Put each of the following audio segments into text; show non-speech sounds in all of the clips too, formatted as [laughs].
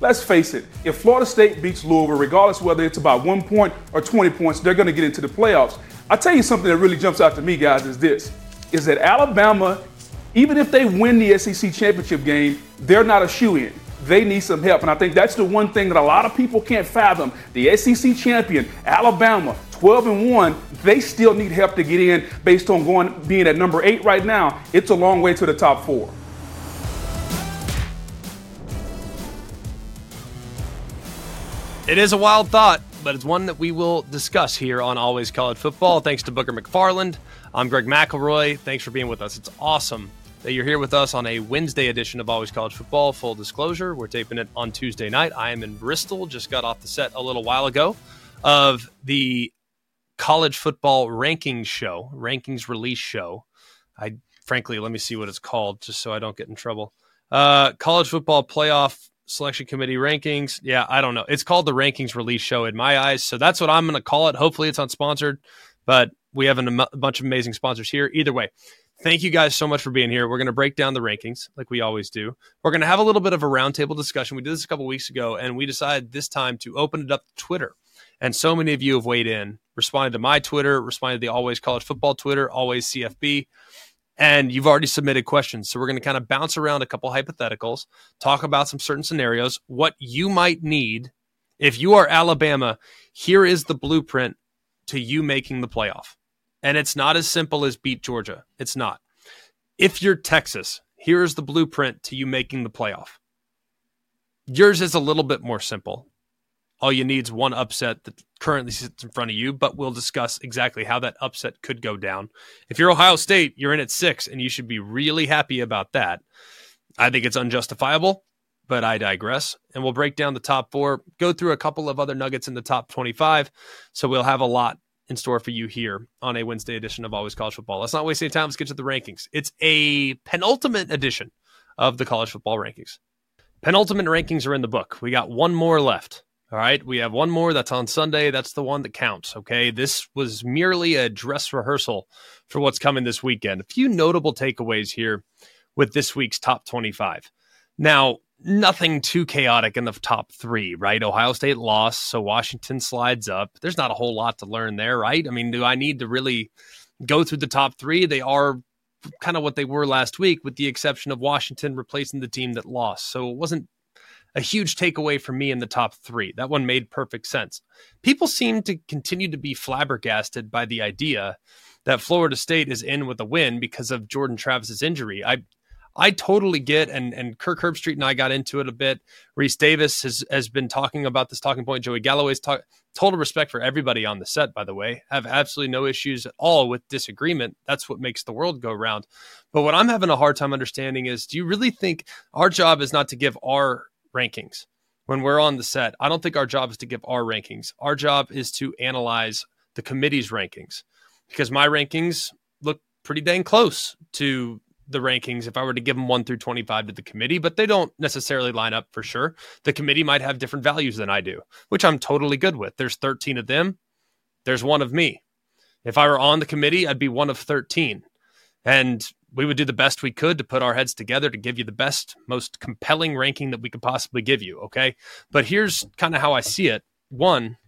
let's face it, if Florida State beats Louisville, regardless whether it's about one point or 20 points, they're going to get into the playoffs. I'll tell you something that really jumps out to me, guys, is this, is that Alabama, even if they win the SEC championship game, they're not a shoe-in. They need some help. And I think that's the one thing that a lot of people can't fathom. The SEC champion, Alabama, 12 and 1, they still need help to get in based on going being at number eight right now. It's a long way to the top four. It is a wild thought, but it's one that we will discuss here on Always College Football. Thanks to Booger McFarland. I'm Greg McElroy. Thanks for being with us. It's awesome that you're here with us on a Wednesday edition of Always College Football. Full disclosure, we're taping it on Tuesday night. I am in Bristol, just got off the set a little while ago of the college football rankings show, rankings release show. I frankly, let me see what it's called just so I don't get in trouble. Uh, college football playoff selection committee rankings. Yeah, I don't know. It's called the rankings release show in my eyes. So that's what I'm going to call it. Hopefully it's unsponsored, but we have an, a bunch of amazing sponsors here. Either way, thank you guys so much for being here. We're going to break down the rankings like we always do. We're going to have a little bit of a roundtable discussion. We did this a couple weeks ago, and we decided this time to open it up to Twitter. And so many of you have weighed in, responded to my Twitter, responded to the Always College Football Twitter, Always CFB and you've already submitted questions. So we're going to kind of bounce around a couple hypotheticals, talk about some certain scenarios, what you might need if you are Alabama. Here is the blueprint to you making the playoff. And it's not as simple as beat Georgia. It's not. If you're Texas, here is the blueprint to you making the playoff. Yours is a little bit more simple. All you need is one upset that currently sits in front of you, but we'll discuss exactly how that upset could go down. If you're Ohio State, you're in at six, and you should be really happy about that. I think it's unjustifiable, but I digress. And we'll break down the top four, go through a couple of other nuggets in the top 25. So we'll have a lot in store for you here on a Wednesday edition of Always College Football. Let's not waste any time. Let's get to the rankings. It's a penultimate edition of the college football rankings. Penultimate rankings are in the book. We got one more left. All right, we have one more that's on Sunday. That's the one that counts. Okay, this was merely a dress rehearsal for what's coming this weekend. A few notable takeaways here with this week's top 25. Now, nothing too chaotic in the top three, right? Ohio State lost, so Washington slides up. There's not a whole lot to learn there, right? I mean, do I need to really go through the top three? They are kind of what they were last week, with the exception of Washington replacing the team that lost. So it wasn't a huge takeaway for me in the top three. That one made perfect sense. People seem to continue to be flabbergasted by the idea that Florida State is in with a win because of Jordan Travis's injury. I I totally get, and and Kirk Herbstreit and I got into it a bit. Rece Davis has has been talking about this talking point. Joey Galloway's talk. Total respect for everybody on the set, by the way. Have absolutely no issues at all with disagreement. That's what makes the world go round. But what I'm having a hard time understanding is, do you really think our job is not to give our rankings. When we're on the set, I don't think our job is to give our rankings. Our job is to analyze the committee's rankings because my rankings look pretty dang close to the rankings if I were to give them 1 through 25 to the committee, but they don't necessarily line up for sure. The committee might have different values than I do, which I'm totally good with. There's 13 of them, there's one of me. If I were on the committee, I'd be one of 13. And we would do the best we could to put our heads together to give you the best, most compelling ranking that we could possibly give you. Okay. But here's kind of how I see it. One,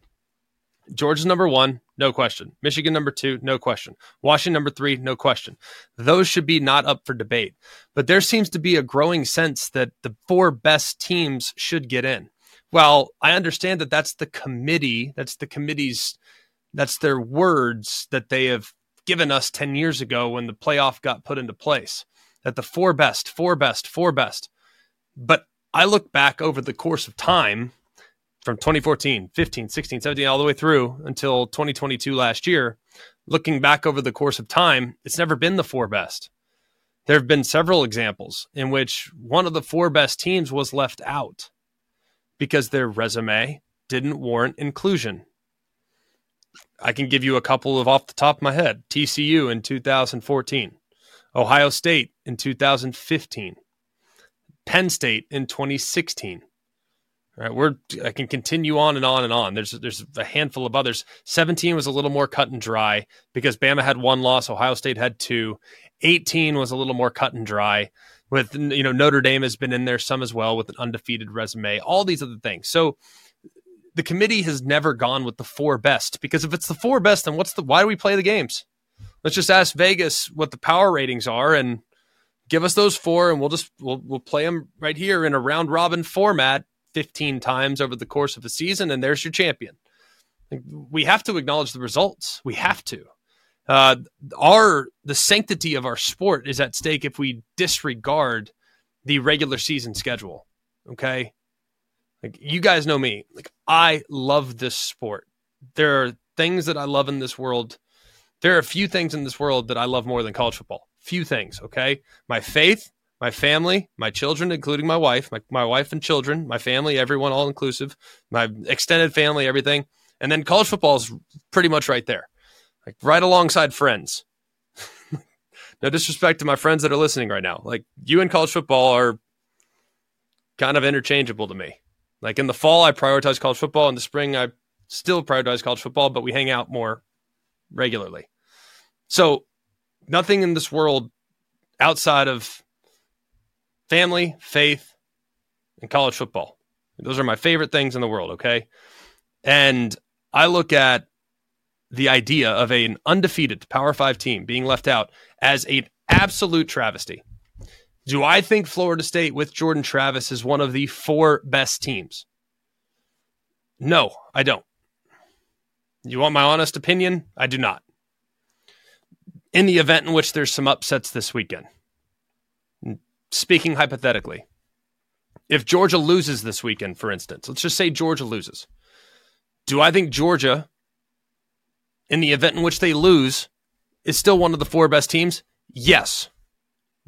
Georgia's number one, no question. Michigan number two, no question. Washington number three, no question. Those should be not up for debate. But there seems to be a growing sense that the four best teams should get in. Well, I understand that that's the committee, that's the committee's, that's their words that they have given us 10 years ago when the playoff got put into place that the four best, four best, four best. But I look back over the course of time from 2014, 15, 16, 17, all the way through until 2022 last year, looking back over the course of time, it's never been the four best. There have been several examples in which one of the four best teams was left out because their resume didn't warrant inclusion. I can give you a couple of off the top of my head TCU in 2014, Ohio State in 2015, Penn State in 2016. All right, we're I can continue on and on and on. There's there's a handful of others. 17 was a little more cut and dry because Bama had one loss, Ohio State had two. 18 was a little more cut and dry. with you know Notre Dame has been in there some as well with an undefeated resume, all these other things. So the committee has never gone with the four best because if it's the four best, then what's the why do we play the games? Let's just ask Vegas what the power ratings are and give us those four, and we'll just we'll we'll play them right here in a round robin format, fifteen times over the course of a season, and there's your champion. We have to acknowledge the results. We have to. Uh, our the sanctity of our sport is at stake if we disregard the regular season schedule. Okay, like you guys know me. Like I love this sport. There are things that I love in this world. There are a few things in this world that I love more than college football. Few things. Okay, my faith, my family, my children, including my wife, my, my wife and children, my family, everyone, all inclusive, my extended family, everything. And then college football is pretty much right there like right alongside friends. [laughs] no disrespect to my friends that are listening right now. Like you and college football are kind of interchangeable to me. Like in the fall, I prioritize college football. In the spring, I still prioritize college football, but we hang out more regularly. So nothing in this world outside of family, faith, and college football. Those are my favorite things in the world. Okay. And I look at the idea of an undefeated Power Five team being left out as an absolute travesty. Do I think Florida State with Jordan Travis is one of the four best teams? No, I don't. You want my honest opinion? I do not. In the event in which there's some upsets this weekend, speaking hypothetically, if Georgia loses this weekend, for instance, let's just say Georgia loses. Do I think Georgia in the event in which they lose, is still one of the four best teams? Yes.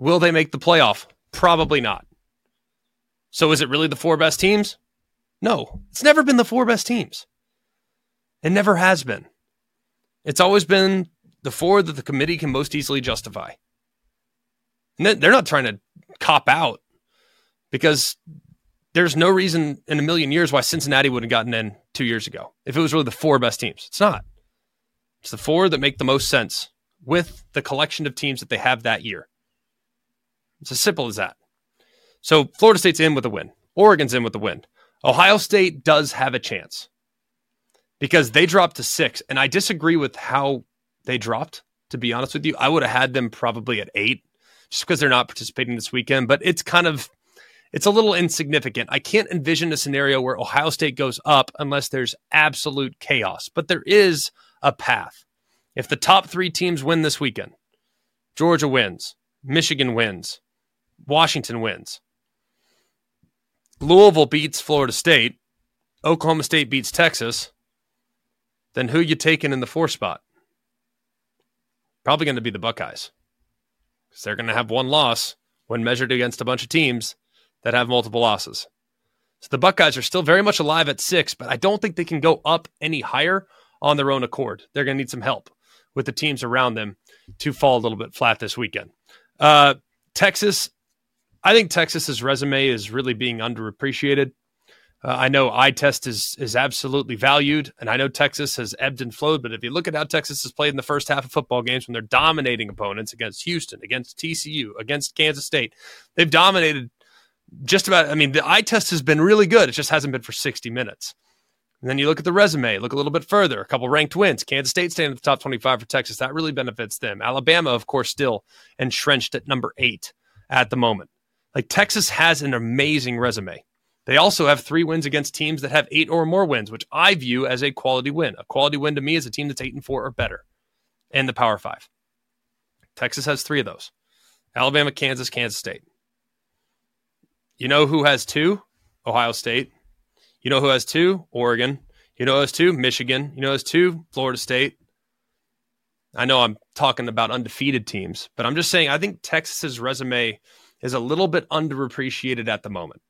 Will they make the playoff? Probably not. So is it really the four best teams? No, it's never been the four best teams. It never has been. It's always been the four that the committee can most easily justify. And they're not trying to cop out because there's no reason in a million years why Cincinnati would have gotten in two years ago if it was really the four best teams. It's not. It's the four that make the most sense with the collection of teams that they have that year. It's as simple as that. So Florida State's in with a win. Oregon's in with a win. Ohio State does have a chance because they dropped to six. And I disagree with how they dropped, to be honest with you. I would have had them probably at eight just because they're not participating this weekend. But it's kind of it's a little insignificant. I can't envision a scenario where Ohio State goes up unless there's absolute chaos. But there is a path. If the top three teams win this weekend, Georgia wins, Michigan wins, Washington wins, Louisville beats Florida State, Oklahoma State beats Texas, then who you taking in the four spot? Probably going to be the Buckeyes because they're going to have one loss when measured against a bunch of teams that have multiple losses. So the Buckeyes are still very much alive at six, but I don't think they can go up any higher on their own accord. They're going to need some help with the teams around them to fall a little bit flat this weekend. Uh, Texas, I think Texas's resume is really being underappreciated. Uh, I know eye test is is absolutely valued, and I know Texas has ebbed and flowed. But if you look at how Texas has played in the first half of football games, when they're dominating opponents against Houston, against TCU, against Kansas State, they've dominated just about. I mean, the eye test has been really good. It just hasn't been for sixty minutes. And then you look at the resume, look a little bit further, a couple ranked wins. Kansas State staying at the top 25 for Texas. That really benefits them. Alabama, of course, still entrenched at number eight at the moment. Like Texas has an amazing resume. They also have three wins against teams that have eight or more wins, which I view as a quality win. A quality win to me is a team that's eight and four or better and the Power Five. Texas has three of those Alabama, Kansas, Kansas State. You know who has two? Ohio State. You know who has two? Oregon. You know who has two? Michigan. You know who has two? Florida State. I know I'm talking about undefeated teams, but I'm just saying I think Texas's resume is a little bit underappreciated at the moment.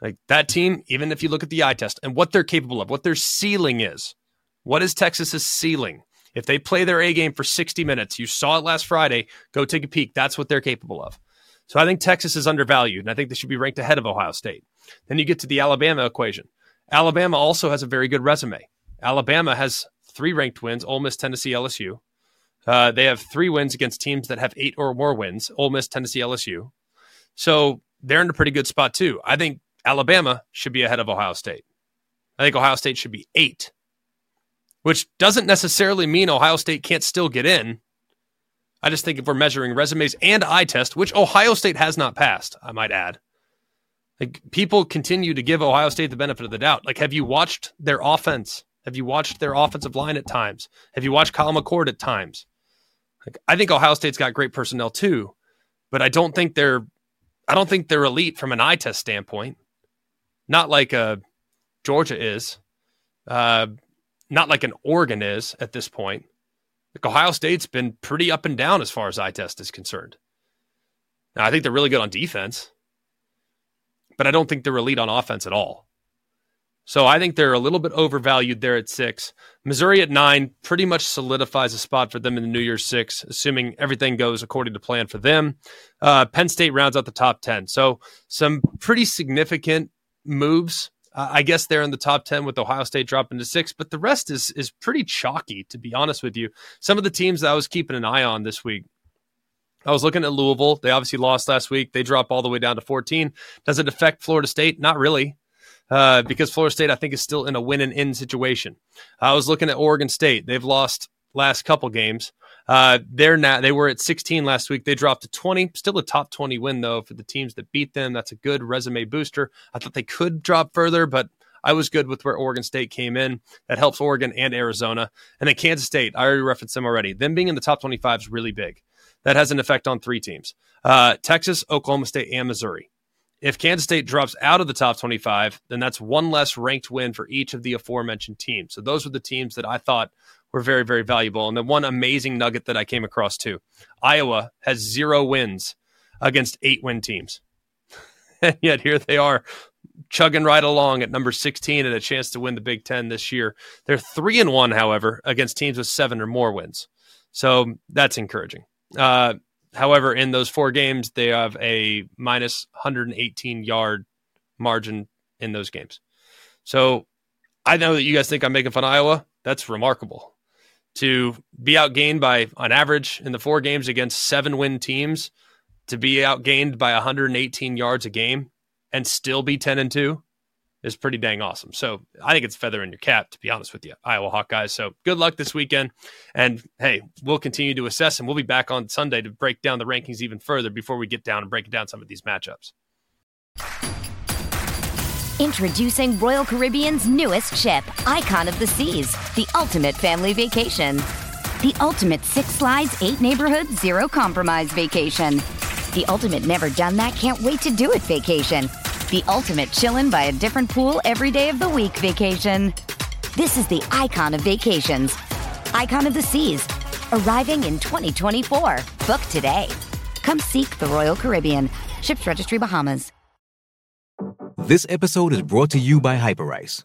Like that team, even if you look at the eye test and what they're capable of, what their ceiling is, what is Texas's ceiling? If they play their A game for 60 minutes, you saw it last Friday, go take a peek. That's what they're capable of. So I think Texas is undervalued, and I think they should be ranked ahead of Ohio State. Then you get to the Alabama equation. Alabama also has a very good resume. Alabama has three ranked wins: Ole Miss, Tennessee, LSU. Uh, they have three wins against teams that have eight or more wins: Ole Miss, Tennessee, LSU. So they're in a pretty good spot too. I think Alabama should be ahead of Ohio State. I think Ohio State should be eight, which doesn't necessarily mean Ohio State can't still get in. I just think if we're measuring resumes and eye test, which Ohio State has not passed, I might add. Like people continue to give Ohio State the benefit of the doubt. Like, have you watched their offense? Have you watched their offensive line at times? Have you watched Kyle McCord at times? Like, I think Ohio State's got great personnel too, but I don't think they're I don't think they're elite from an eye test standpoint. Not like a uh, Georgia is, uh, not like an Oregon is at this point. Like Ohio State's been pretty up and down as far as eye test is concerned. Now, I think they're really good on defense, but I don't think they're elite on offense at all. So I think they're a little bit overvalued there at six. Missouri at nine pretty much solidifies a spot for them in the New Year's six, assuming everything goes according to plan for them. Uh, Penn State rounds out the top 10. So some pretty significant moves. Uh, I guess they're in the top 10 with Ohio State dropping to six, but the rest is, is pretty chalky, to be honest with you. Some of the teams that I was keeping an eye on this week I was looking at Louisville. They obviously lost last week. They drop all the way down to 14. Does it affect Florida State? Not really uh, because Florida State, I think, is still in a win and in situation. I was looking at Oregon State. They've lost last couple games. Uh, they're now they were at 16 last week. They dropped to 20. Still a top 20 win though for the teams that beat them. That's a good resume booster. I thought they could drop further, but I was good with where Oregon State came in. That helps Oregon and Arizona. And then Kansas State, I already referenced them already. Them being in the top 25 is really big. That has an effect on three teams uh, Texas, Oklahoma State, and Missouri. If Kansas State drops out of the top 25, then that's one less ranked win for each of the aforementioned teams. So those were the teams that I thought were very, very valuable. And then one amazing nugget that I came across too Iowa has zero wins against eight win teams. [laughs] and yet here they are chugging right along at number 16 and a chance to win the Big Ten this year. They're three and one, however, against teams with seven or more wins. So that's encouraging. Uh, However, in those four games, they have a minus 118 yard margin in those games. So I know that you guys think I'm making fun of Iowa. That's remarkable. To be outgained by, on average, in the four games against seven win teams, to be outgained by 118 yards a game and still be 10 and 2 is pretty dang awesome. So I think it's feather in your cap, to be honest with you, Iowa Hawkeyes. So good luck this weekend. And hey, we'll continue to assess and we'll be back on Sunday to break down the rankings even further before we get down and break down some of these matchups. Introducing Royal Caribbean's newest ship, Icon of the Seas, the ultimate family vacation. The ultimate six slides, eight neighborhoods, zero compromise vacation. The ultimate never done that, can't wait to do it vacation the ultimate chillin' by a different pool every day of the week vacation. This is the icon of vacations, icon of the seas, arriving in 2024. Book today. Come seek the Royal Caribbean. Ships Registry Bahamas. This episode is brought to you by Hyperice,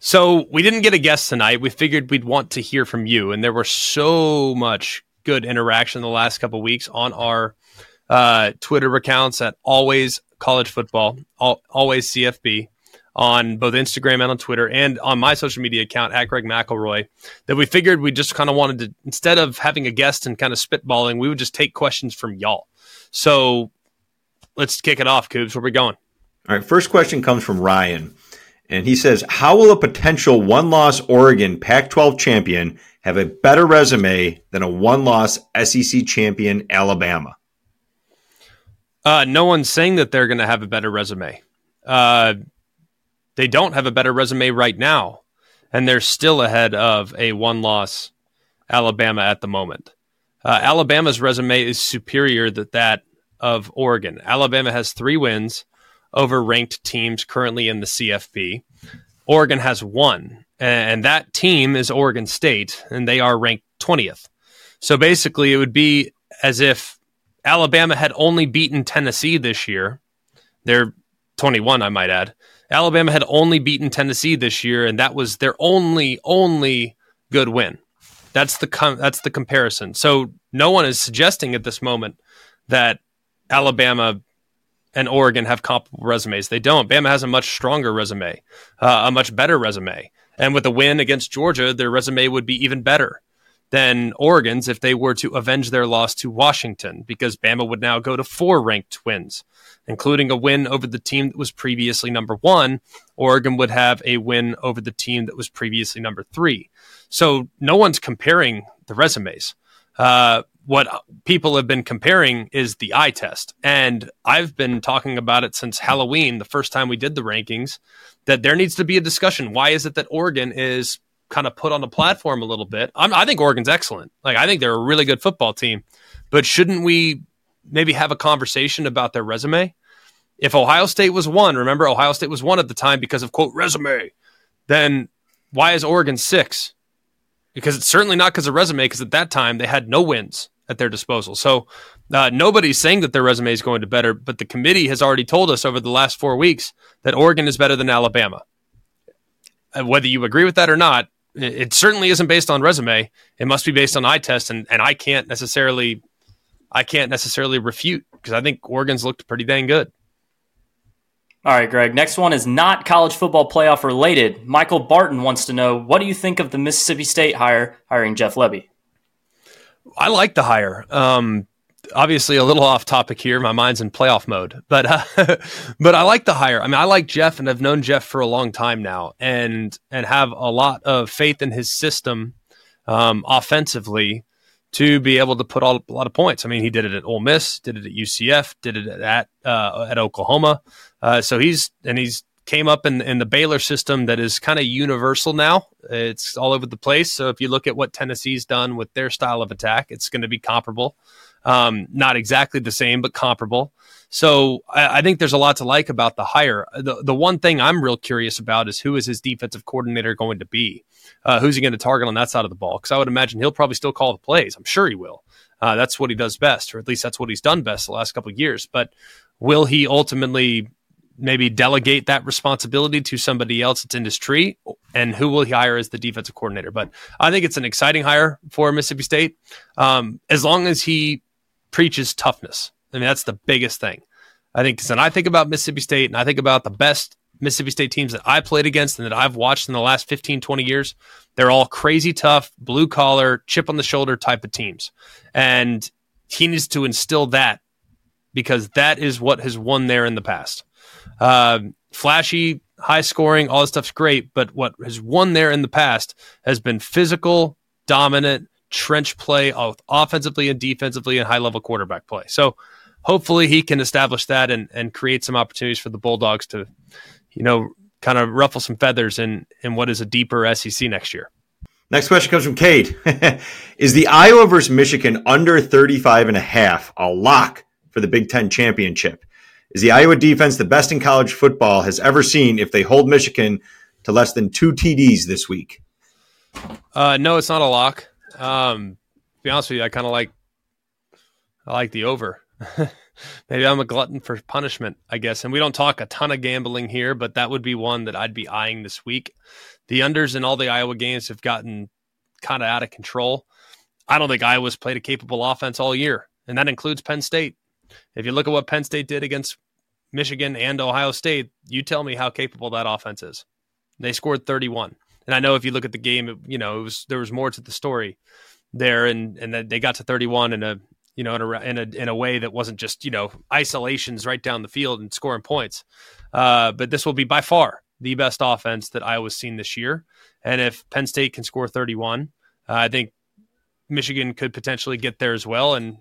So, we didn't get a guest tonight. We figured we'd want to hear from you, and there were so much good interaction the last couple weeks on our uh, Twitter accounts at Always College Football, Always CFB, on both Instagram and on Twitter, and on my social media account at Greg McElroy. That we figured we just kind of wanted to instead of having a guest and kind of spitballing, we would just take questions from y'all. So let's kick it off, Coobs. Where we going? All right. First question comes from Ryan. And he says, How will a potential one loss Oregon Pac 12 champion have a better resume than a one loss SEC champion Alabama? Uh, no one's saying that they're going to have a better resume. Uh, they don't have a better resume right now, and they're still ahead of a one loss Alabama at the moment. Uh, Alabama's resume is superior to that of Oregon. Alabama has three wins over ranked teams currently in the CFP. Oregon has one, and that team is Oregon State, and they are ranked 20th. So basically, it would be as if Alabama had only beaten Tennessee this year. They're 21, I might add, Alabama had only beaten Tennessee this year, and that was their only only good win. That's the com- that's the comparison. So no one is suggesting at this moment that Alabama and Oregon have comparable resumes. They don't. Bama has a much stronger resume, uh, a much better resume, and with a win against Georgia, their resume would be even better than Oregon's if they were to avenge their loss to Washington, because Bama would now go to four ranked wins, including a win over the team that was previously number one. Oregon would have a win over the team that was previously number three. So no one's comparing the resumes. Uh, what people have been comparing is the eye test. And I've been talking about it since Halloween, the first time we did the rankings, that there needs to be a discussion. Why is it that Oregon is kind of put on the platform a little bit? I'm, I think Oregon's excellent. Like, I think they're a really good football team. But shouldn't we maybe have a conversation about their resume? If Ohio State was one, remember Ohio State was one at the time because of quote resume, then why is Oregon six? because it's certainly not because of resume, because at that time they had no wins at their disposal. So uh, nobody's saying that their resume is going to better, but the committee has already told us over the last four weeks that Oregon is better than Alabama. And whether you agree with that or not, it, certainly isn't based on resume. It must be based on eye test, and and I can't necessarily, I can't necessarily refute because I think Oregon's looked pretty dang good. All right, Greg. Next one is not college football playoff related. Michael Barton wants to know what do you think of the Mississippi State hire hiring Jeff Lebby? I like the hire. Um, obviously, a little off topic here. My mind's in playoff mode, but uh, [laughs] but I like the hire. I mean, I like Jeff, and I've known Jeff for a long time now, and and have a lot of faith in his system um, offensively to be able to put all, a lot of points. I mean, he did it at Ole Miss, did it at UCF, did it at uh, at Oklahoma. Uh, so he's and he's came up in, in the Baylor system that is kind of universal now. It's all over the place. So if you look at what Tennessee's done with their style of attack, it's going to be comparable. Um, not exactly the same, but comparable. So I, I, think there's a lot to like about the hire. The, the one thing I'm real curious about is who is his defensive coordinator going to be? Uh, who's he going to target on that side of the ball? Because I would imagine he'll probably still call the plays. I'm sure he will. Uh, that's what he does best, or at least that's what he's done best the last couple years. But will he ultimately maybe delegate that responsibility to somebody else that's in his tree and who will he hire as the defensive coordinator? But i think it's an exciting hire for mississippi state. Um, as long as he preaches toughness i mean that's the biggest thing. I think when i think about mississippi state and i think about the best mississippi state teams that i played against and that i've watched in the last 15 20 years they're all crazy tough blue collar chip on the shoulder type of teams. And he needs to instill that because that is what has won there in the past uh, flashy, high scoring, all this stuff's great. But what has won there in the past has been physical, dominant, trench play, both offensively and defensively, and high level quarterback play. So hopefully he can establish that and, and create some opportunities for the Bulldogs to, you know, kind of ruffle some feathers in, in what is a deeper SEC next year. Next question comes from Cade. [laughs] is the Iowa versus Michigan under 35 and a half a lock for the Big Ten championship? Is the Iowa defense the best in college football has ever seen if they hold Michigan to less than two TDs this week? Uh, no, it's not a lock. Um, to be honest with you, I kind of like I like the over. [laughs] Maybe I'm a glutton for punishment, I guess. And we don't talk a ton of gambling here, but that would be one that I'd be eyeing this week. The unders in all the Iowa games have gotten kind of out of control. I don't think Iowa's played a capable offense all year, and that includes Penn State. If you look at what Penn State did against Michigan and Ohio State, you tell me how capable that offense is. They scored 31. And I know if you look at the game, you know, it was there was more to the story there and and they got to 31 in a you know in a in a in a way that wasn't just, you know, isolations right down the field and scoring points. Uh, but this will be by far the best offense that Iowa's seen this year. And if Penn State can score 31, uh, I think Michigan could potentially get there as well. And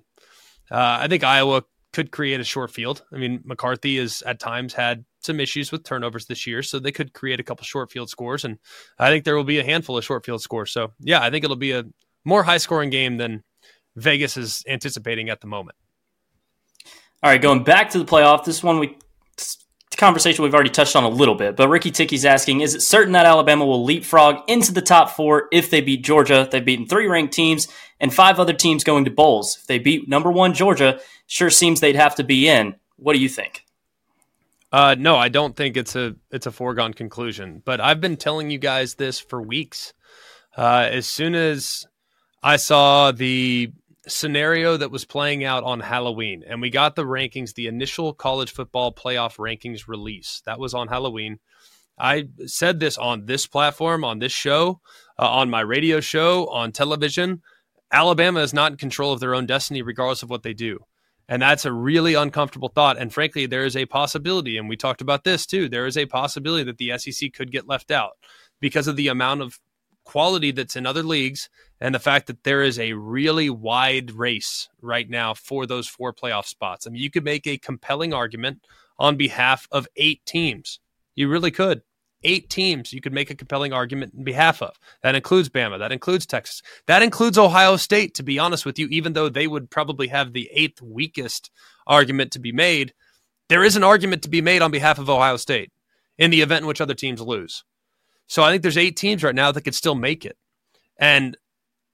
uh, I think Iowa could create a short field. I mean, McCarthy has at times had some issues with turnovers this year, so they could create a couple short field scores, and I think there will be a handful of short field scores. So yeah, I think it'll be a more high scoring game than Vegas is anticipating at the moment. All right, going back to the playoff. This one we conversation we've already touched on a little bit, but Ricky Ticky's asking, is it certain that Alabama will leapfrog into the top four if they beat Georgia? They've beaten three ranked teams and five other teams going to bowls. If they beat number one Georgia, sure seems they'd have to be in. What do you think? Uh, no, I don't think it's a it's a foregone conclusion. But I've been telling you guys this for weeks. Uh, as soon as I saw the scenario that was playing out on Halloween, and we got the rankings, the initial college football playoff rankings release. That was on Halloween. I said this on this platform, on this show, uh, on my radio show, on television. Alabama is not in control of their own destiny, regardless of what they do. And that's a really uncomfortable thought. And frankly, there is a possibility, and we talked about this too, there is a possibility that the SEC could get left out because of the amount of quality that's in other leagues and the fact that there is a really wide race right now for those four playoff spots. I mean, you could make a compelling argument on behalf of eight teams. You really could. Eight teams you could make a compelling argument in behalf of. That includes Bama. That includes Texas. That includes Ohio State, to be honest with you, even though they would probably have the eighth weakest argument to be made. There is an argument to be made on behalf of Ohio State in the event in which other teams lose. So I think there's eight teams right now that could still make it. And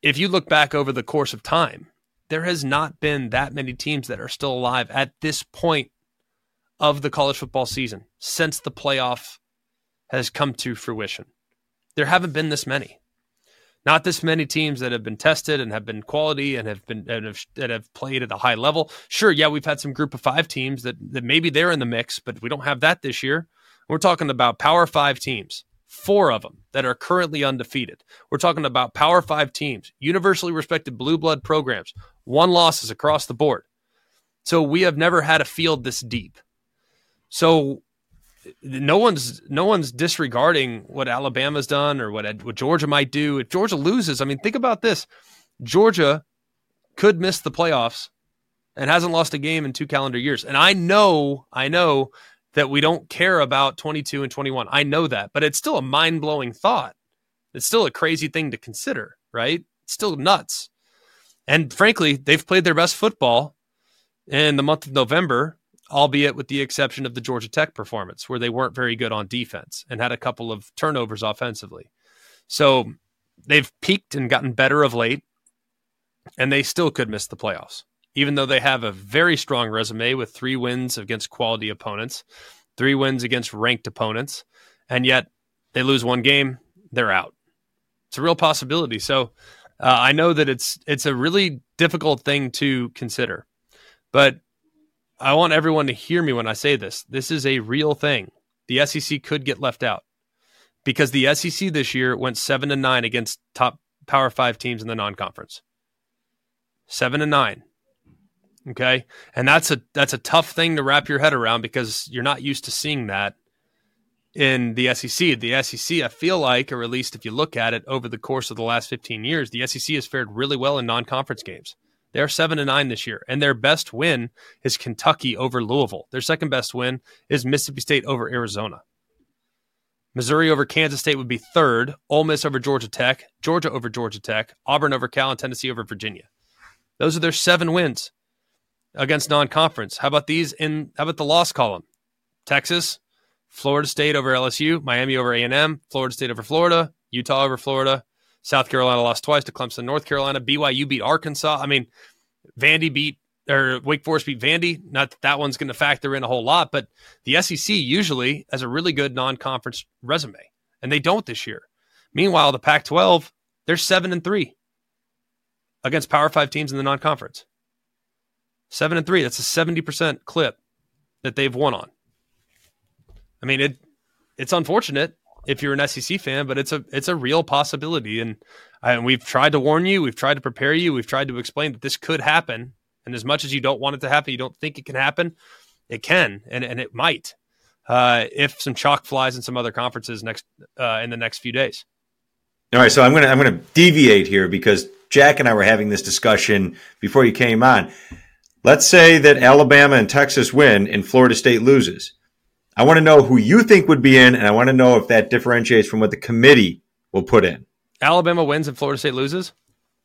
if you look back over the course of time, there has not been that many teams that are still alive at this point of the college football season since the playoff has come to fruition. There haven't been this many. Not this many teams that have been tested and have been quality and have been and have, that have played at a high level. Sure, yeah, we've had some group of five teams that, that maybe they're in the mix, but we don't have that this year. We're talking about power five teams four of them that are currently undefeated. We're talking about Power Five teams, universally respected blue blood programs, one losses across the board. So we have never had a field this deep. So no one's no one's disregarding what Alabama's done or what what Georgia might do. If Georgia loses, I mean, think about this: Georgia could miss the playoffs and hasn't lost a game in two calendar years. And I know, I know that we don't care about 22 and 21. I know that, but it's still a mind blowing thought. It's still a crazy thing to consider, right? It's still nuts. And frankly, they've played their best football in the month of November, albeit with the exception of the Georgia Tech performance, where they weren't very good on defense and had a couple of turnovers offensively. So they've peaked and gotten better of late, and they still could miss the playoffs even though they have a very strong resume with three wins against quality opponents, three wins against ranked opponents, and yet they lose one game, they're out. It's a real possibility. So uh, I know that it's it's a really difficult thing to consider, but I want everyone to hear me when I say this. This is a real thing. The SEC could get left out because the SEC this year went seven to nine against top Power Five teams in the non-conference. Seven to nine. Okay. And that's a that's a tough thing to wrap your head around because you're not used to seeing that in the SEC. The SEC, I feel like, or at least if you look at it over the course of the last 15 years, the SEC has fared really well in non-conference games. They're seven to nine this year, and their best win is Kentucky over Louisville. Their second best win is Mississippi State over Arizona. Missouri over Kansas State would be third. Ole Miss over Georgia Tech. Georgia over Georgia Tech. Auburn over Cal, and Tennessee over Virginia. Those are their seven wins against non-conference. How about these in? How about the loss column? Texas, Florida State over LSU, Miami over A&M, Florida State over Florida, Utah over Florida, South Carolina lost twice to Clemson, North Carolina, BYU beat Arkansas. I mean, Vandy beat or Wake Forest beat Vandy. Not that that one's going to factor in a whole lot, but the SEC usually has a really good non-conference resume, and they don't this year. Meanwhile, the Pac-12 they're seven and three against Power Five teams in the non-conference. Seven and three. That's a seventy percent clip that they've won on. I mean, it it's unfortunate if you're an SEC fan, but it's a it's a real possibility, and and we've tried to warn you, we've tried to prepare you, we've tried to explain that this could happen. And as much as you don't want it to happen, you don't think it can happen, it can, and and it might uh, if some chalk flies in some other conferences next uh, in the next few days. All right, so I'm gonna I'm gonna deviate here because Jack and I were having this discussion before you came on. Let's say that Alabama and Texas win and Florida State loses. I want to know who you think would be in, and I want to know if that differentiates from what the committee will put in. Alabama wins and Florida State loses?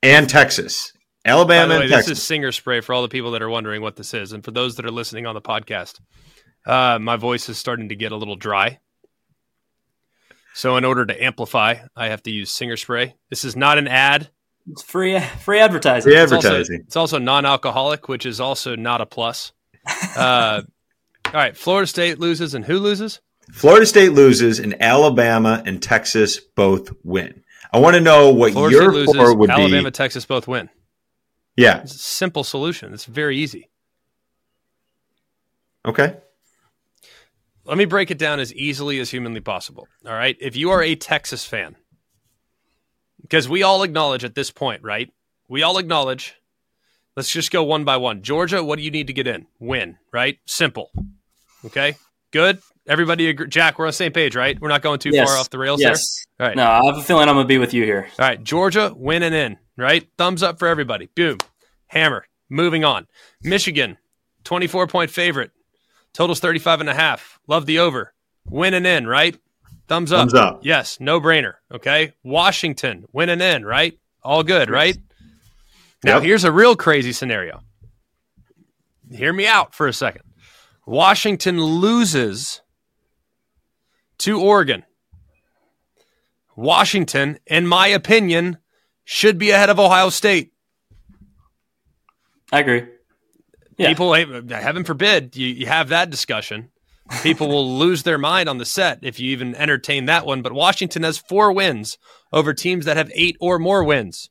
And Texas. Alabama way, and Texas. This is singer spray for all the people that are wondering what this is. And for those that are listening on the podcast, uh, my voice is starting to get a little dry. So, in order to amplify, I have to use singer spray. This is not an ad. It's free free advertising. Free advertising. It's also, also non-alcoholic, which is also not a plus. Uh, [laughs] All right, Florida State loses, and who loses? Florida State loses, and Alabama and Texas both win. I want to know what Florida your State loses, score would Alabama, be. Texas both win. Yeah. It's a simple solution. It's very easy. Okay. Let me break it down as easily as humanly possible. All right. If you are a Texas fan, because we all acknowledge at this point, right? We all acknowledge. Let's just go one by one. Georgia, what do you need to get in? Win, right? Simple. Okay. Good. Everybody agree. Jack, we're on the same page, right? We're not going too Yes. far off the rails Yes. there. All right. No, I have a feeling I'm gonna be with you here. All right, Georgia win and in, right? Thumbs up for everybody. Boom. Hammer. Moving on. Michigan, 24 point favorite. Totals 35 and a half. Love the over. Win and in, right? Thumbs up. Thumbs up. Yes, no brainer. Okay. Washington, win and in, right? All good, right? Now, Yep. here's a real crazy scenario. Hear me out for a second. Washington loses to Oregon. Washington, in my opinion, should be ahead of Ohio State. I agree. Yeah. People, heaven forbid, you, you have that discussion. People will lose their mind on the set if you even entertain that one. But Washington has four wins over teams that have eight or more wins.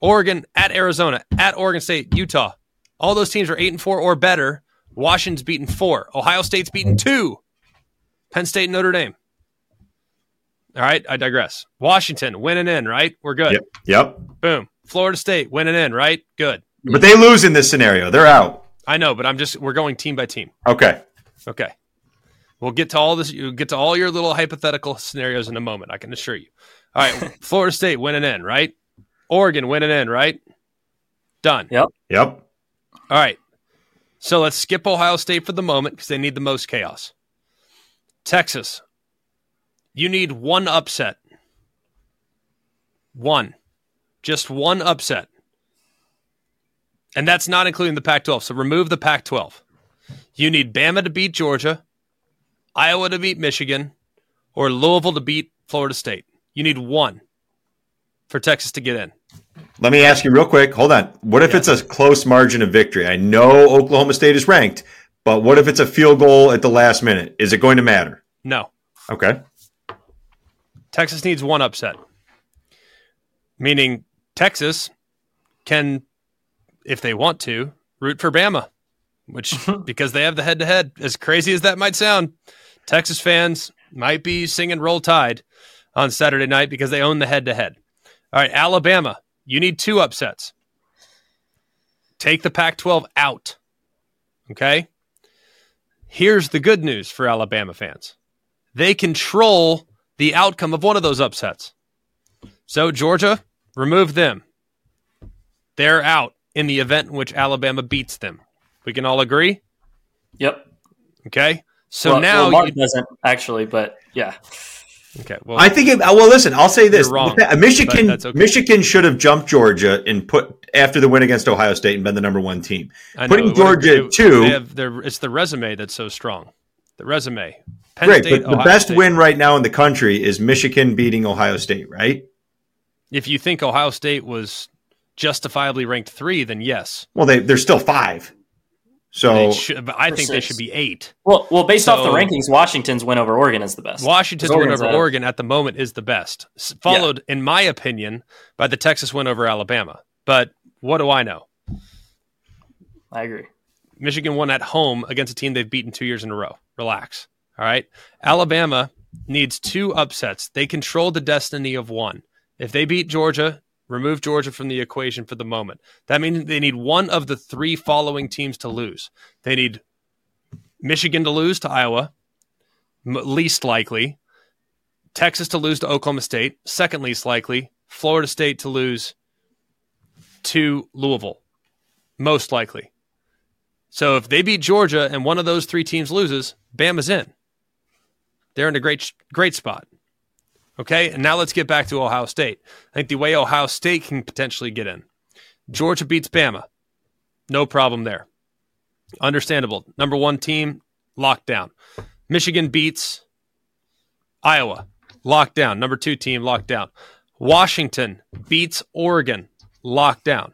Oregon at Arizona, at Oregon State, Utah. All those teams are eight and four or better. Washington's beaten four. Ohio State's beaten two. Penn State, and Notre Dame. All right, I digress. Washington winning in, right? We're good. Yep. Yep. Boom. Florida State winning in, right? Good. But they lose in this scenario. They're out. I know, but I'm just we're going team by team. Okay. Okay. We'll get to all this. You get to all your little hypothetical scenarios in a moment. I can assure you. All right, [laughs] Florida State winning in, right? Oregon winning in, right? Done. Yep. Yep. All right. So let's skip Ohio State for the moment because they need the most chaos. Texas, you need one upset. One. Just one upset. And that's not including the Pac 12. So remove the Pac 12. You need Bama to beat Georgia, Iowa to beat Michigan, or Louisville to beat Florida State. You need one for Texas to get in. Let me ask you real quick. Hold on. What if it's a close margin of victory? I know Oklahoma State is ranked, but what if it's a field goal at the last minute? Is it going to matter? No. Okay. Texas needs one upset. Meaning Texas can, if they want to, root for Bama, which [laughs] because they have the head to head, as crazy as that might sound, Texas fans might be singing Roll Tide on Saturday night because they own the head to head. All right, Alabama, you need two upsets. Take the Pac 12 out. Okay? Here's the good news for Alabama fans they control the outcome of one of those upsets. So, Georgia, remove them. They're out in the event in which Alabama beats them. We can all agree? Yep. Okay. So well, now, well, Martin you, doesn't actually, but yeah. okay. Well, I think. It, well, listen. I'll say this: You're wrong, Uh, Michigan, okay. Michigan should have jumped Georgia and put after the win against Ohio State and been the number one team. I know, Putting it Georgia it- two, they have their, it's the resume that's so strong. The resume. Penn great. State, but the Ohio best State. win right now in the country is Michigan beating Ohio State. Right? If you think Ohio State was justifiably ranked three, then yes. Well, they they're still five. So should, but I For think they should be eight. Well, well, based off the rankings, Washington's win over Oregon is the best. Washington's win over a- Oregon at the moment is the best, s- followed, in my opinion, by the Texas win over Alabama. But what do I know? I agree. Michigan won at home against a team they've beaten two years in a row. Relax. All right. Alabama needs two upsets. They control the destiny of one. If they beat Georgia, remove Georgia from the equation for the moment. That means they need one of the three following teams to lose. They need Michigan to lose to Iowa, least likely. Texas to lose to Oklahoma State, second least likely. Florida State to lose to Louisville, most likely. So if they beat Georgia and one of those three teams loses, Bama's in. They're in a great great spot. Okay, and now let's get back to Ohio State. I think the way Ohio State can potentially get in. Georgia beats Bama. No problem there. Understandable. Number one team, lockdown. Michigan beats Iowa. Lockdown. Number two team, lockdown. Washington beats Oregon. Lockdown.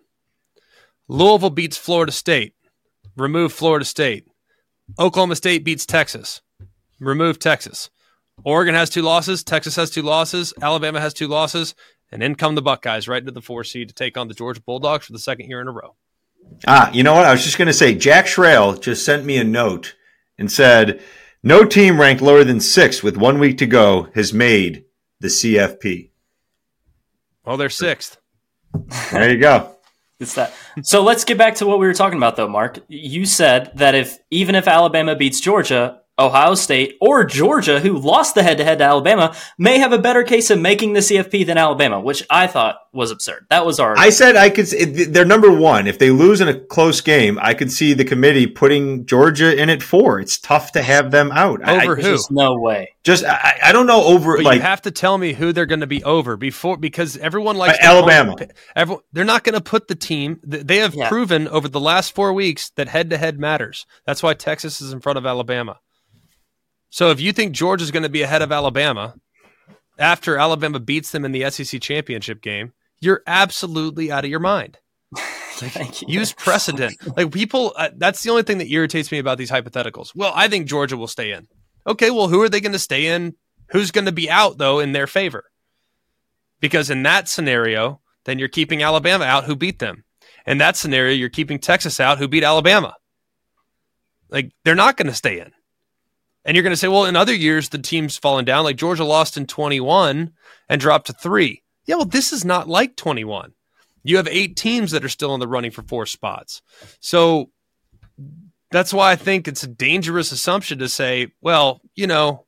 Louisville beats Florida State remove Florida State, Oklahoma State beats Texas. Remove Texas. Oregon has two losses. Texas has two losses. Alabama has two losses. And in come the Buckeyes right into the four seed to take on the Georgia Bulldogs for the second year in a row. Ah, you know what? I was just going to say Jack Schrael just sent me a note and said, no team ranked lower than six with one week to go has made the CFP. Well, they're sixth. There you go. It's that. So let's get back to what we were talking about, though, Mark. You said that if even if Alabama beats Georgia, Ohio State or Georgia, who lost the head to head to Alabama, may have a better case of making the CFP than Alabama, which I thought was absurd. That was our. I said I could. They're number one. If they lose in a close game, I could see the committee putting Georgia in at four. It's tough to have them out. Over I, who? No way. Just I, I don't know over. But like you have to tell me who they're going to be over before because everyone likes Uh, Alabama. Everyone, they're not going to put the team. They have Yeah. proven over the last four weeks that head to head matters. That's why Texas is in front of Alabama. So if you think Georgia's going to be ahead of Alabama after Alabama beats them in the SEC championship game, you're absolutely out of your mind. [laughs] Thank you. Use precedent. Like people, uh, that's the only thing that irritates me about these hypotheticals. Well, I think Georgia will stay in. Okay, well, who are they going to stay in? Who's going to be out though in their favor? Because in that scenario, then you're keeping Alabama out, who beat them. In that scenario, you're keeping Texas out, who beat Alabama. Like they're not going to stay in. And you're going to say, well, in other years, the team's fallen down. Like Georgia lost in 21 and dropped to three. Yeah, well, this is not like 21. You have eight teams that are still in the running for four spots. So that's why I think it's a dangerous assumption to say, well, you know,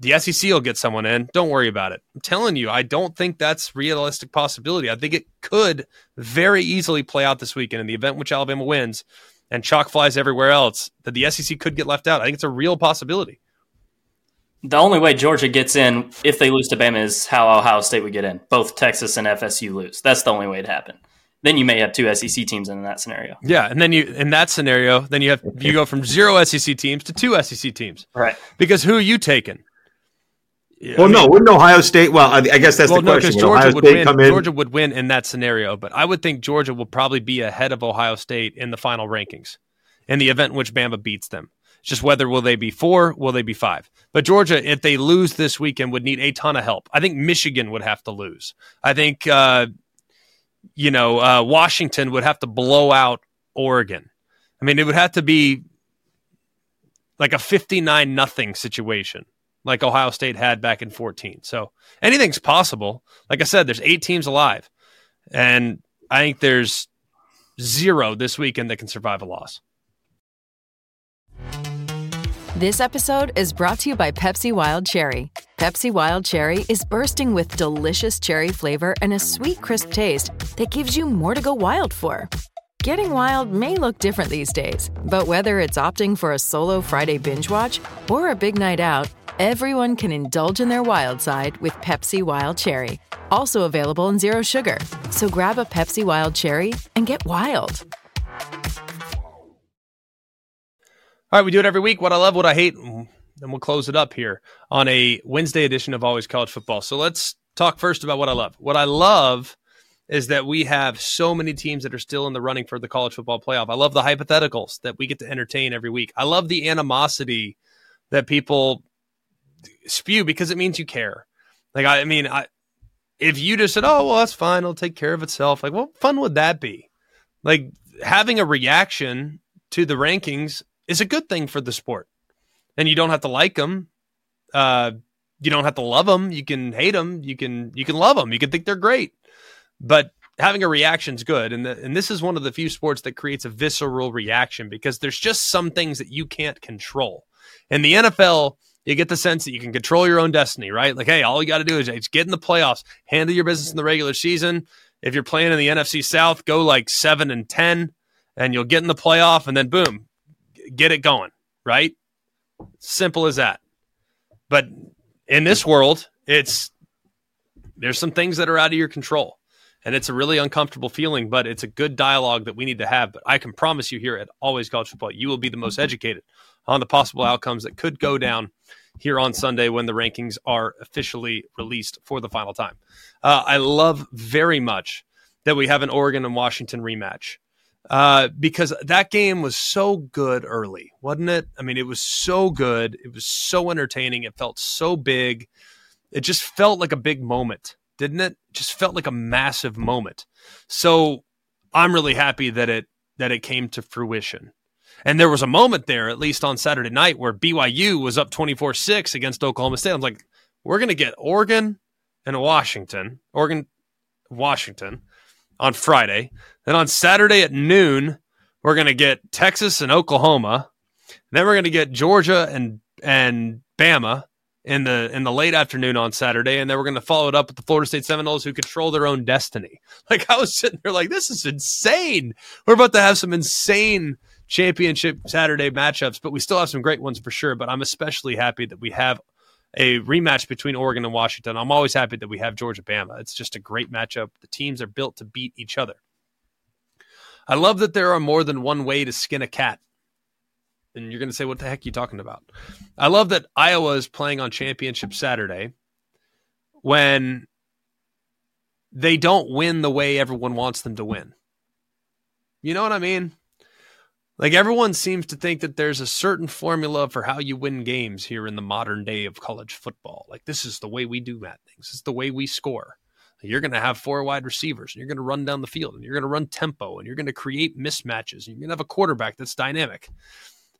the SEC will get someone in. Don't worry about it. I'm telling you, I don't think that's realistic possibility. I think it could very easily play out this weekend in the event which Alabama wins and chalk flies everywhere else that the SEC could get left out. I think it's a real possibility. The only way Georgia gets in if they lose to Bama is how Ohio State would get in. Both Texas and FSU lose. That's the only way it happen. Then you may have two SEC teams in that scenario. Yeah, and then you in that scenario, then you have you go from zero SEC teams to two SEC teams Right. because who are you taking? Well, no, wouldn't Ohio State? Well, I, I guess that's well, the question. Ohio Georgia would State win. Georgia would win in that scenario, but I would think Georgia will probably be ahead of Ohio State in the final rankings in the event in which Bama beats them. It's just whether will they be four, will they be five? But Georgia, if they lose this weekend, would need a ton of help. I think Michigan would have to lose. I think uh, you know uh, Washington would have to blow out Oregon. I mean, it would have to be like a fifty-nine nothing situation like Ohio State had back in 14. So anything's possible. Like I said, there's eight teams alive. And I think there's zero this weekend that can survive a loss. This episode is brought to you by Pepsi Wild Cherry. Pepsi Wild Cherry is bursting with delicious cherry flavor and a sweet, crisp taste that gives you more to go wild for. Getting wild may look different these days, but whether it's opting for a solo Friday binge watch or a big night out, everyone can indulge in their wild side with Pepsi Wild Cherry. Also available in Zero Sugar. So grab a Pepsi Wild Cherry and get wild. All right, we do it every week. What I love, what I hate, mm, and we'll close it up here on a Wednesday edition of Always College Football. So let's talk first about what I love. What I love is that we have so many teams that are still in the running for the college football playoff. I love the hypotheticals that we get to entertain every week. I love the animosity that people spew because it means you care. Like I, I mean, I if you just said, "Oh, well, that's fine. It'll take care of itself." Like, what fun would that be? Like having a reaction to the rankings is a good thing for the sport, and you don't have to like them. Uh, you don't have to love them. You can hate them. You can you can love them. You can think they're great, but having a reaction is good. And the, and this is one of the few sports that creates a visceral reaction because there's just some things that you can't control. And the NFL, you get the sense that you can control your own destiny, right? Like, hey, all you got to do is just get in the playoffs, handle your business in the regular season. If you're playing in the NFC South, go like seven and ten, and you'll get in the playoff, and then boom, get it going, right? Simple as that. But in this world, it's there's some things that are out of your control. And it's a really uncomfortable feeling, but it's a good dialogue that we need to have. But I can promise you here at Always College Football, you will be the most educated on the possible outcomes that could go down here on Sunday when the rankings are officially released for the final time. Uh, I love very much that we have an Oregon and Washington rematch. uh, because that game was so good early, wasn't it? I mean, it was so good. It was so entertaining. It felt so big. It just felt like a big moment, didn't it? it just felt like a massive moment. So I'm really happy that it that it came to fruition. And there was a moment there, at least on Saturday night, where BYU was up 24 6 against Oklahoma State. I'm like, we're going to get Oregon and Washington, Oregon, Washington on Friday. Then on Saturday at noon, we're going to get Texas and Oklahoma. Then we're going to get Georgia and and Bama in the in the late afternoon on Saturday, and then we're going to follow it up with the Florida State Seminoles, who control their own destiny. [laughs] Like I was sitting there, like this is insane. We're about to have some insane championship Saturday matchups, but we still have some great ones for sure. But I'm especially happy that we have a rematch between Oregon and Washington. I'm always happy that we have Georgia Bama. It's just a great matchup. The teams are built to beat each other. I love that there are more than one way to skin a cat. And you're going to say, what the heck are you talking about? I love that Iowa is playing on championship Saturday when they don't win the way everyone wants them to win. You know what I mean? Like everyone seems to think that there's a certain formula for how you win games here in the modern day of college football. Like this is the way we do that things. It's the way we score. You're going to have four wide receivers and you're going to run down the field and you're going to run tempo and you're going to create mismatches and you're going to have a quarterback that's dynamic.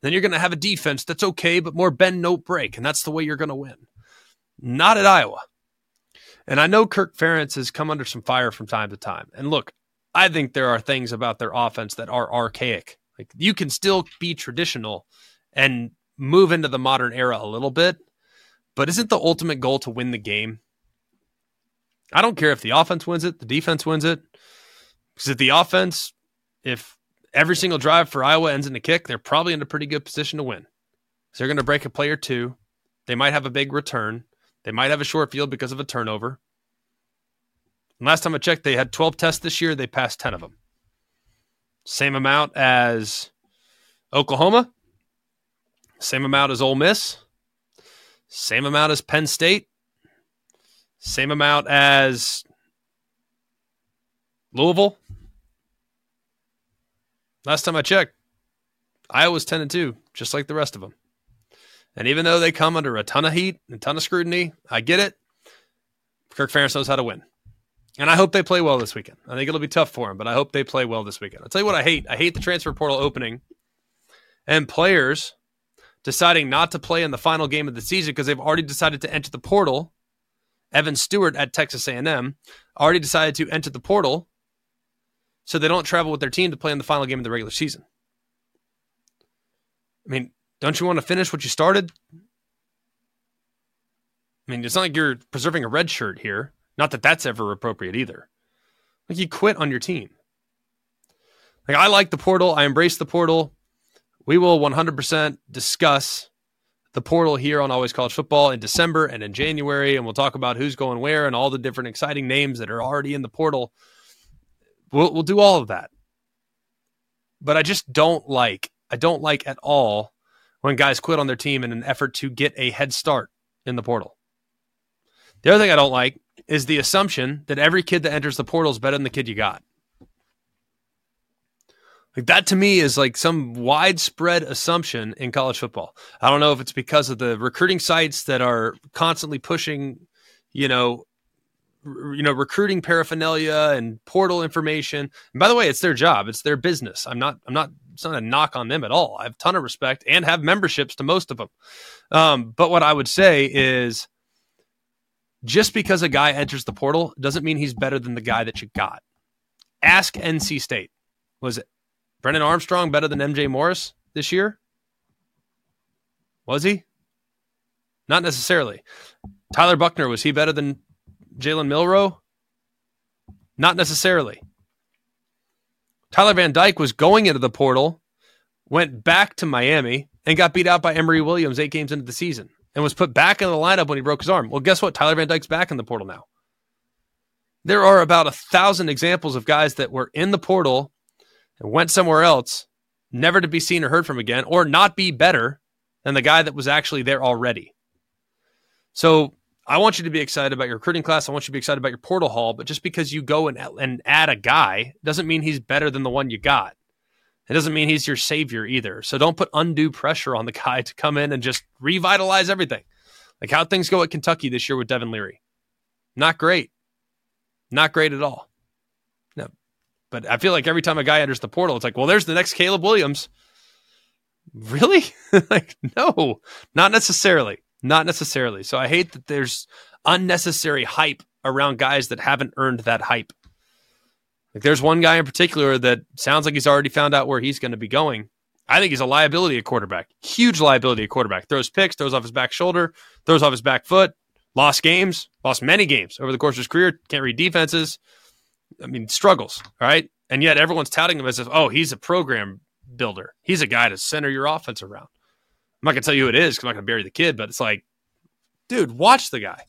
Then you're going to have a defense that's okay, but more bend, no break. And that's the way you're going to win. Not at Iowa. And I know Kirk Ferentz has come under some fire from time to time. And look, I think there are things about their offense that are archaic like you can still be traditional and move into the modern era a little bit, but isn't the ultimate goal to win the game? I don't care if the offense wins it, the defense wins it. Because if the offense, if every single drive for Iowa ends in a kick, they're probably in a pretty good position to win. So they're going to break a play or two. They might have a big return. They might have a short field because of a turnover. And last time I checked, they had 12 tests this year. They passed 10 of them. Same amount as Oklahoma. Same amount as Ole Miss. Same amount as Penn State. Same amount as Louisville. Last time I checked, Iowa's 10 and 2, just like the rest of them. And even though they come under a ton of heat and a ton of scrutiny, I get it. Kirk Ferentz knows how to win. And I hope they play well this weekend. I think it'll be tough for them, but I hope they play well this weekend. I'll tell you what I hate. I hate the transfer portal opening and players deciding not to play in the final game of the season because they've already decided to enter the portal. Evan Stewart at Texas A&M already decided to enter the portal so they don't travel with their team to play in the final game of the regular season. I mean, don't you want to finish what you started? I mean, it's not like you're preserving a red shirt here. Not that that's ever appropriate either. Like you quit on your team. Like I like the portal. I embrace the portal. We will 100% discuss the portal here on Always College Football in December and in January, and we'll talk about who's going where and all the different exciting names that are already in the portal. We'll, we'll do all of that. But I just don't like, I don't like at all when guys quit on their team in an effort to get a head start in the portal. The other thing I don't like is the assumption that every kid that enters the portal is better than the kid you got. Like that to me is like some widespread assumption in college football. I don't know if it's because of the recruiting sites that are constantly pushing, you know, you know, recruiting paraphernalia and portal information. And by the way, it's their job, it's their business. I'm not, I'm not, it's not a knock on them at all. I have a ton of respect and have memberships to most of them. Um, but what I would say is just because a guy enters the portal doesn't mean he's better than the guy that you got. Ask NC State. Was it Brennan Armstrong better than MJ Morris this year? Was he? Not necessarily. Tyler Buchner, was he better than Jalen Milroe? Not necessarily. Tyler Van Dyke was going into the portal, went back to Miami, and got beat out by Emory Williams eight games into the season and was put back in the lineup when he broke his arm. Well, guess what? Tyler Van Dyke's back in the portal now. There are about a thousand examples of guys that were in the portal and went somewhere else, never to be seen or heard from again, or not be better than the guy that was actually there already. So I want you to be excited about your recruiting class. I want you to be excited about your portal haul. But just because you go and, and add a guy doesn't mean he's better than the one you got. It doesn't mean he's your savior either. So don't put undue pressure on the guy to come in and just revitalize everything. Like how things go at Kentucky this year with Devin Leary. Not great. Not great at all. No. But I feel like every time a guy enters the portal, it's like, well, there's the next Caleb Williams. Really? [laughs] like, no, not necessarily. Not necessarily. So I hate that there's unnecessary hype around guys that haven't earned that hype. Like there's one guy in particular that sounds like he's already found out where he's going to be going. I think he's a liability at quarterback. Huge liability at quarterback. Throws picks, throws off his back shoulder, throws off his back foot, lost games, lost many games over the course of his career, can't read defenses. I mean, struggles, right? And yet everyone's touting him as if, oh, he's a program builder. He's a guy to center your offense around. I'm not going to tell you who it is because I'm not going to bury the kid, but it's like, dude, watch the guy.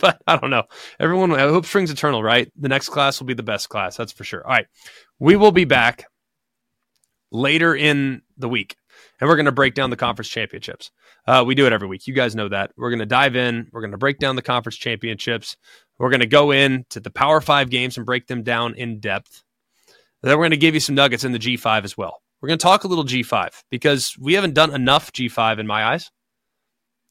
[laughs] But I don't know. Everyone, I hope spring's eternal, right? The next class will be the best class. That's for sure. All right. We will be back later in the week and we're going to break down the conference championships. Uh, we do it every week. You guys know that. We're going to dive in. We're going to break down the conference championships. We're going to go into the Power Five games and break them down in depth. Then we're going to give you some nuggets in the G5 as well. We're going to talk a little G5 because we haven't done enough G5 in my eyes.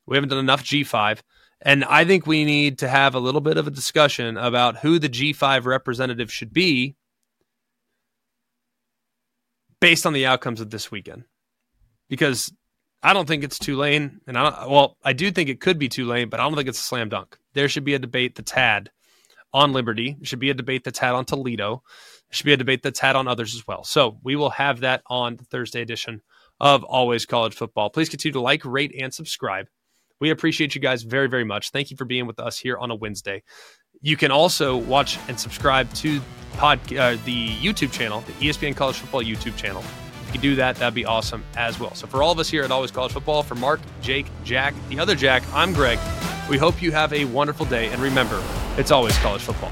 We haven't done enough G5. And I think we need to have a little bit of a discussion about who the G5 representative should be based on the outcomes of this weekend. Because I don't think it's Tulane, and I well, I do think it could be Tulane, but I don't think it's a slam dunk. There should be a debate that's had on Liberty. There should be a debate that's had on Toledo. There should be a debate that's had on others as well. So we will have that on the Thursday edition of Always College Football. Please continue to like, rate, and subscribe. We appreciate you guys very, very much. Thank you for being with us here on a Wednesday. You can also watch and subscribe to pod, uh, the YouTube channel, the ESPN College Football YouTube channel. If you could do that, that'd be awesome as well. So for all of us here at Always College Football, for Mark, Jake, Jack, the other Jack, I'm Greg. We hope you have a wonderful day, and remember, it's always college football.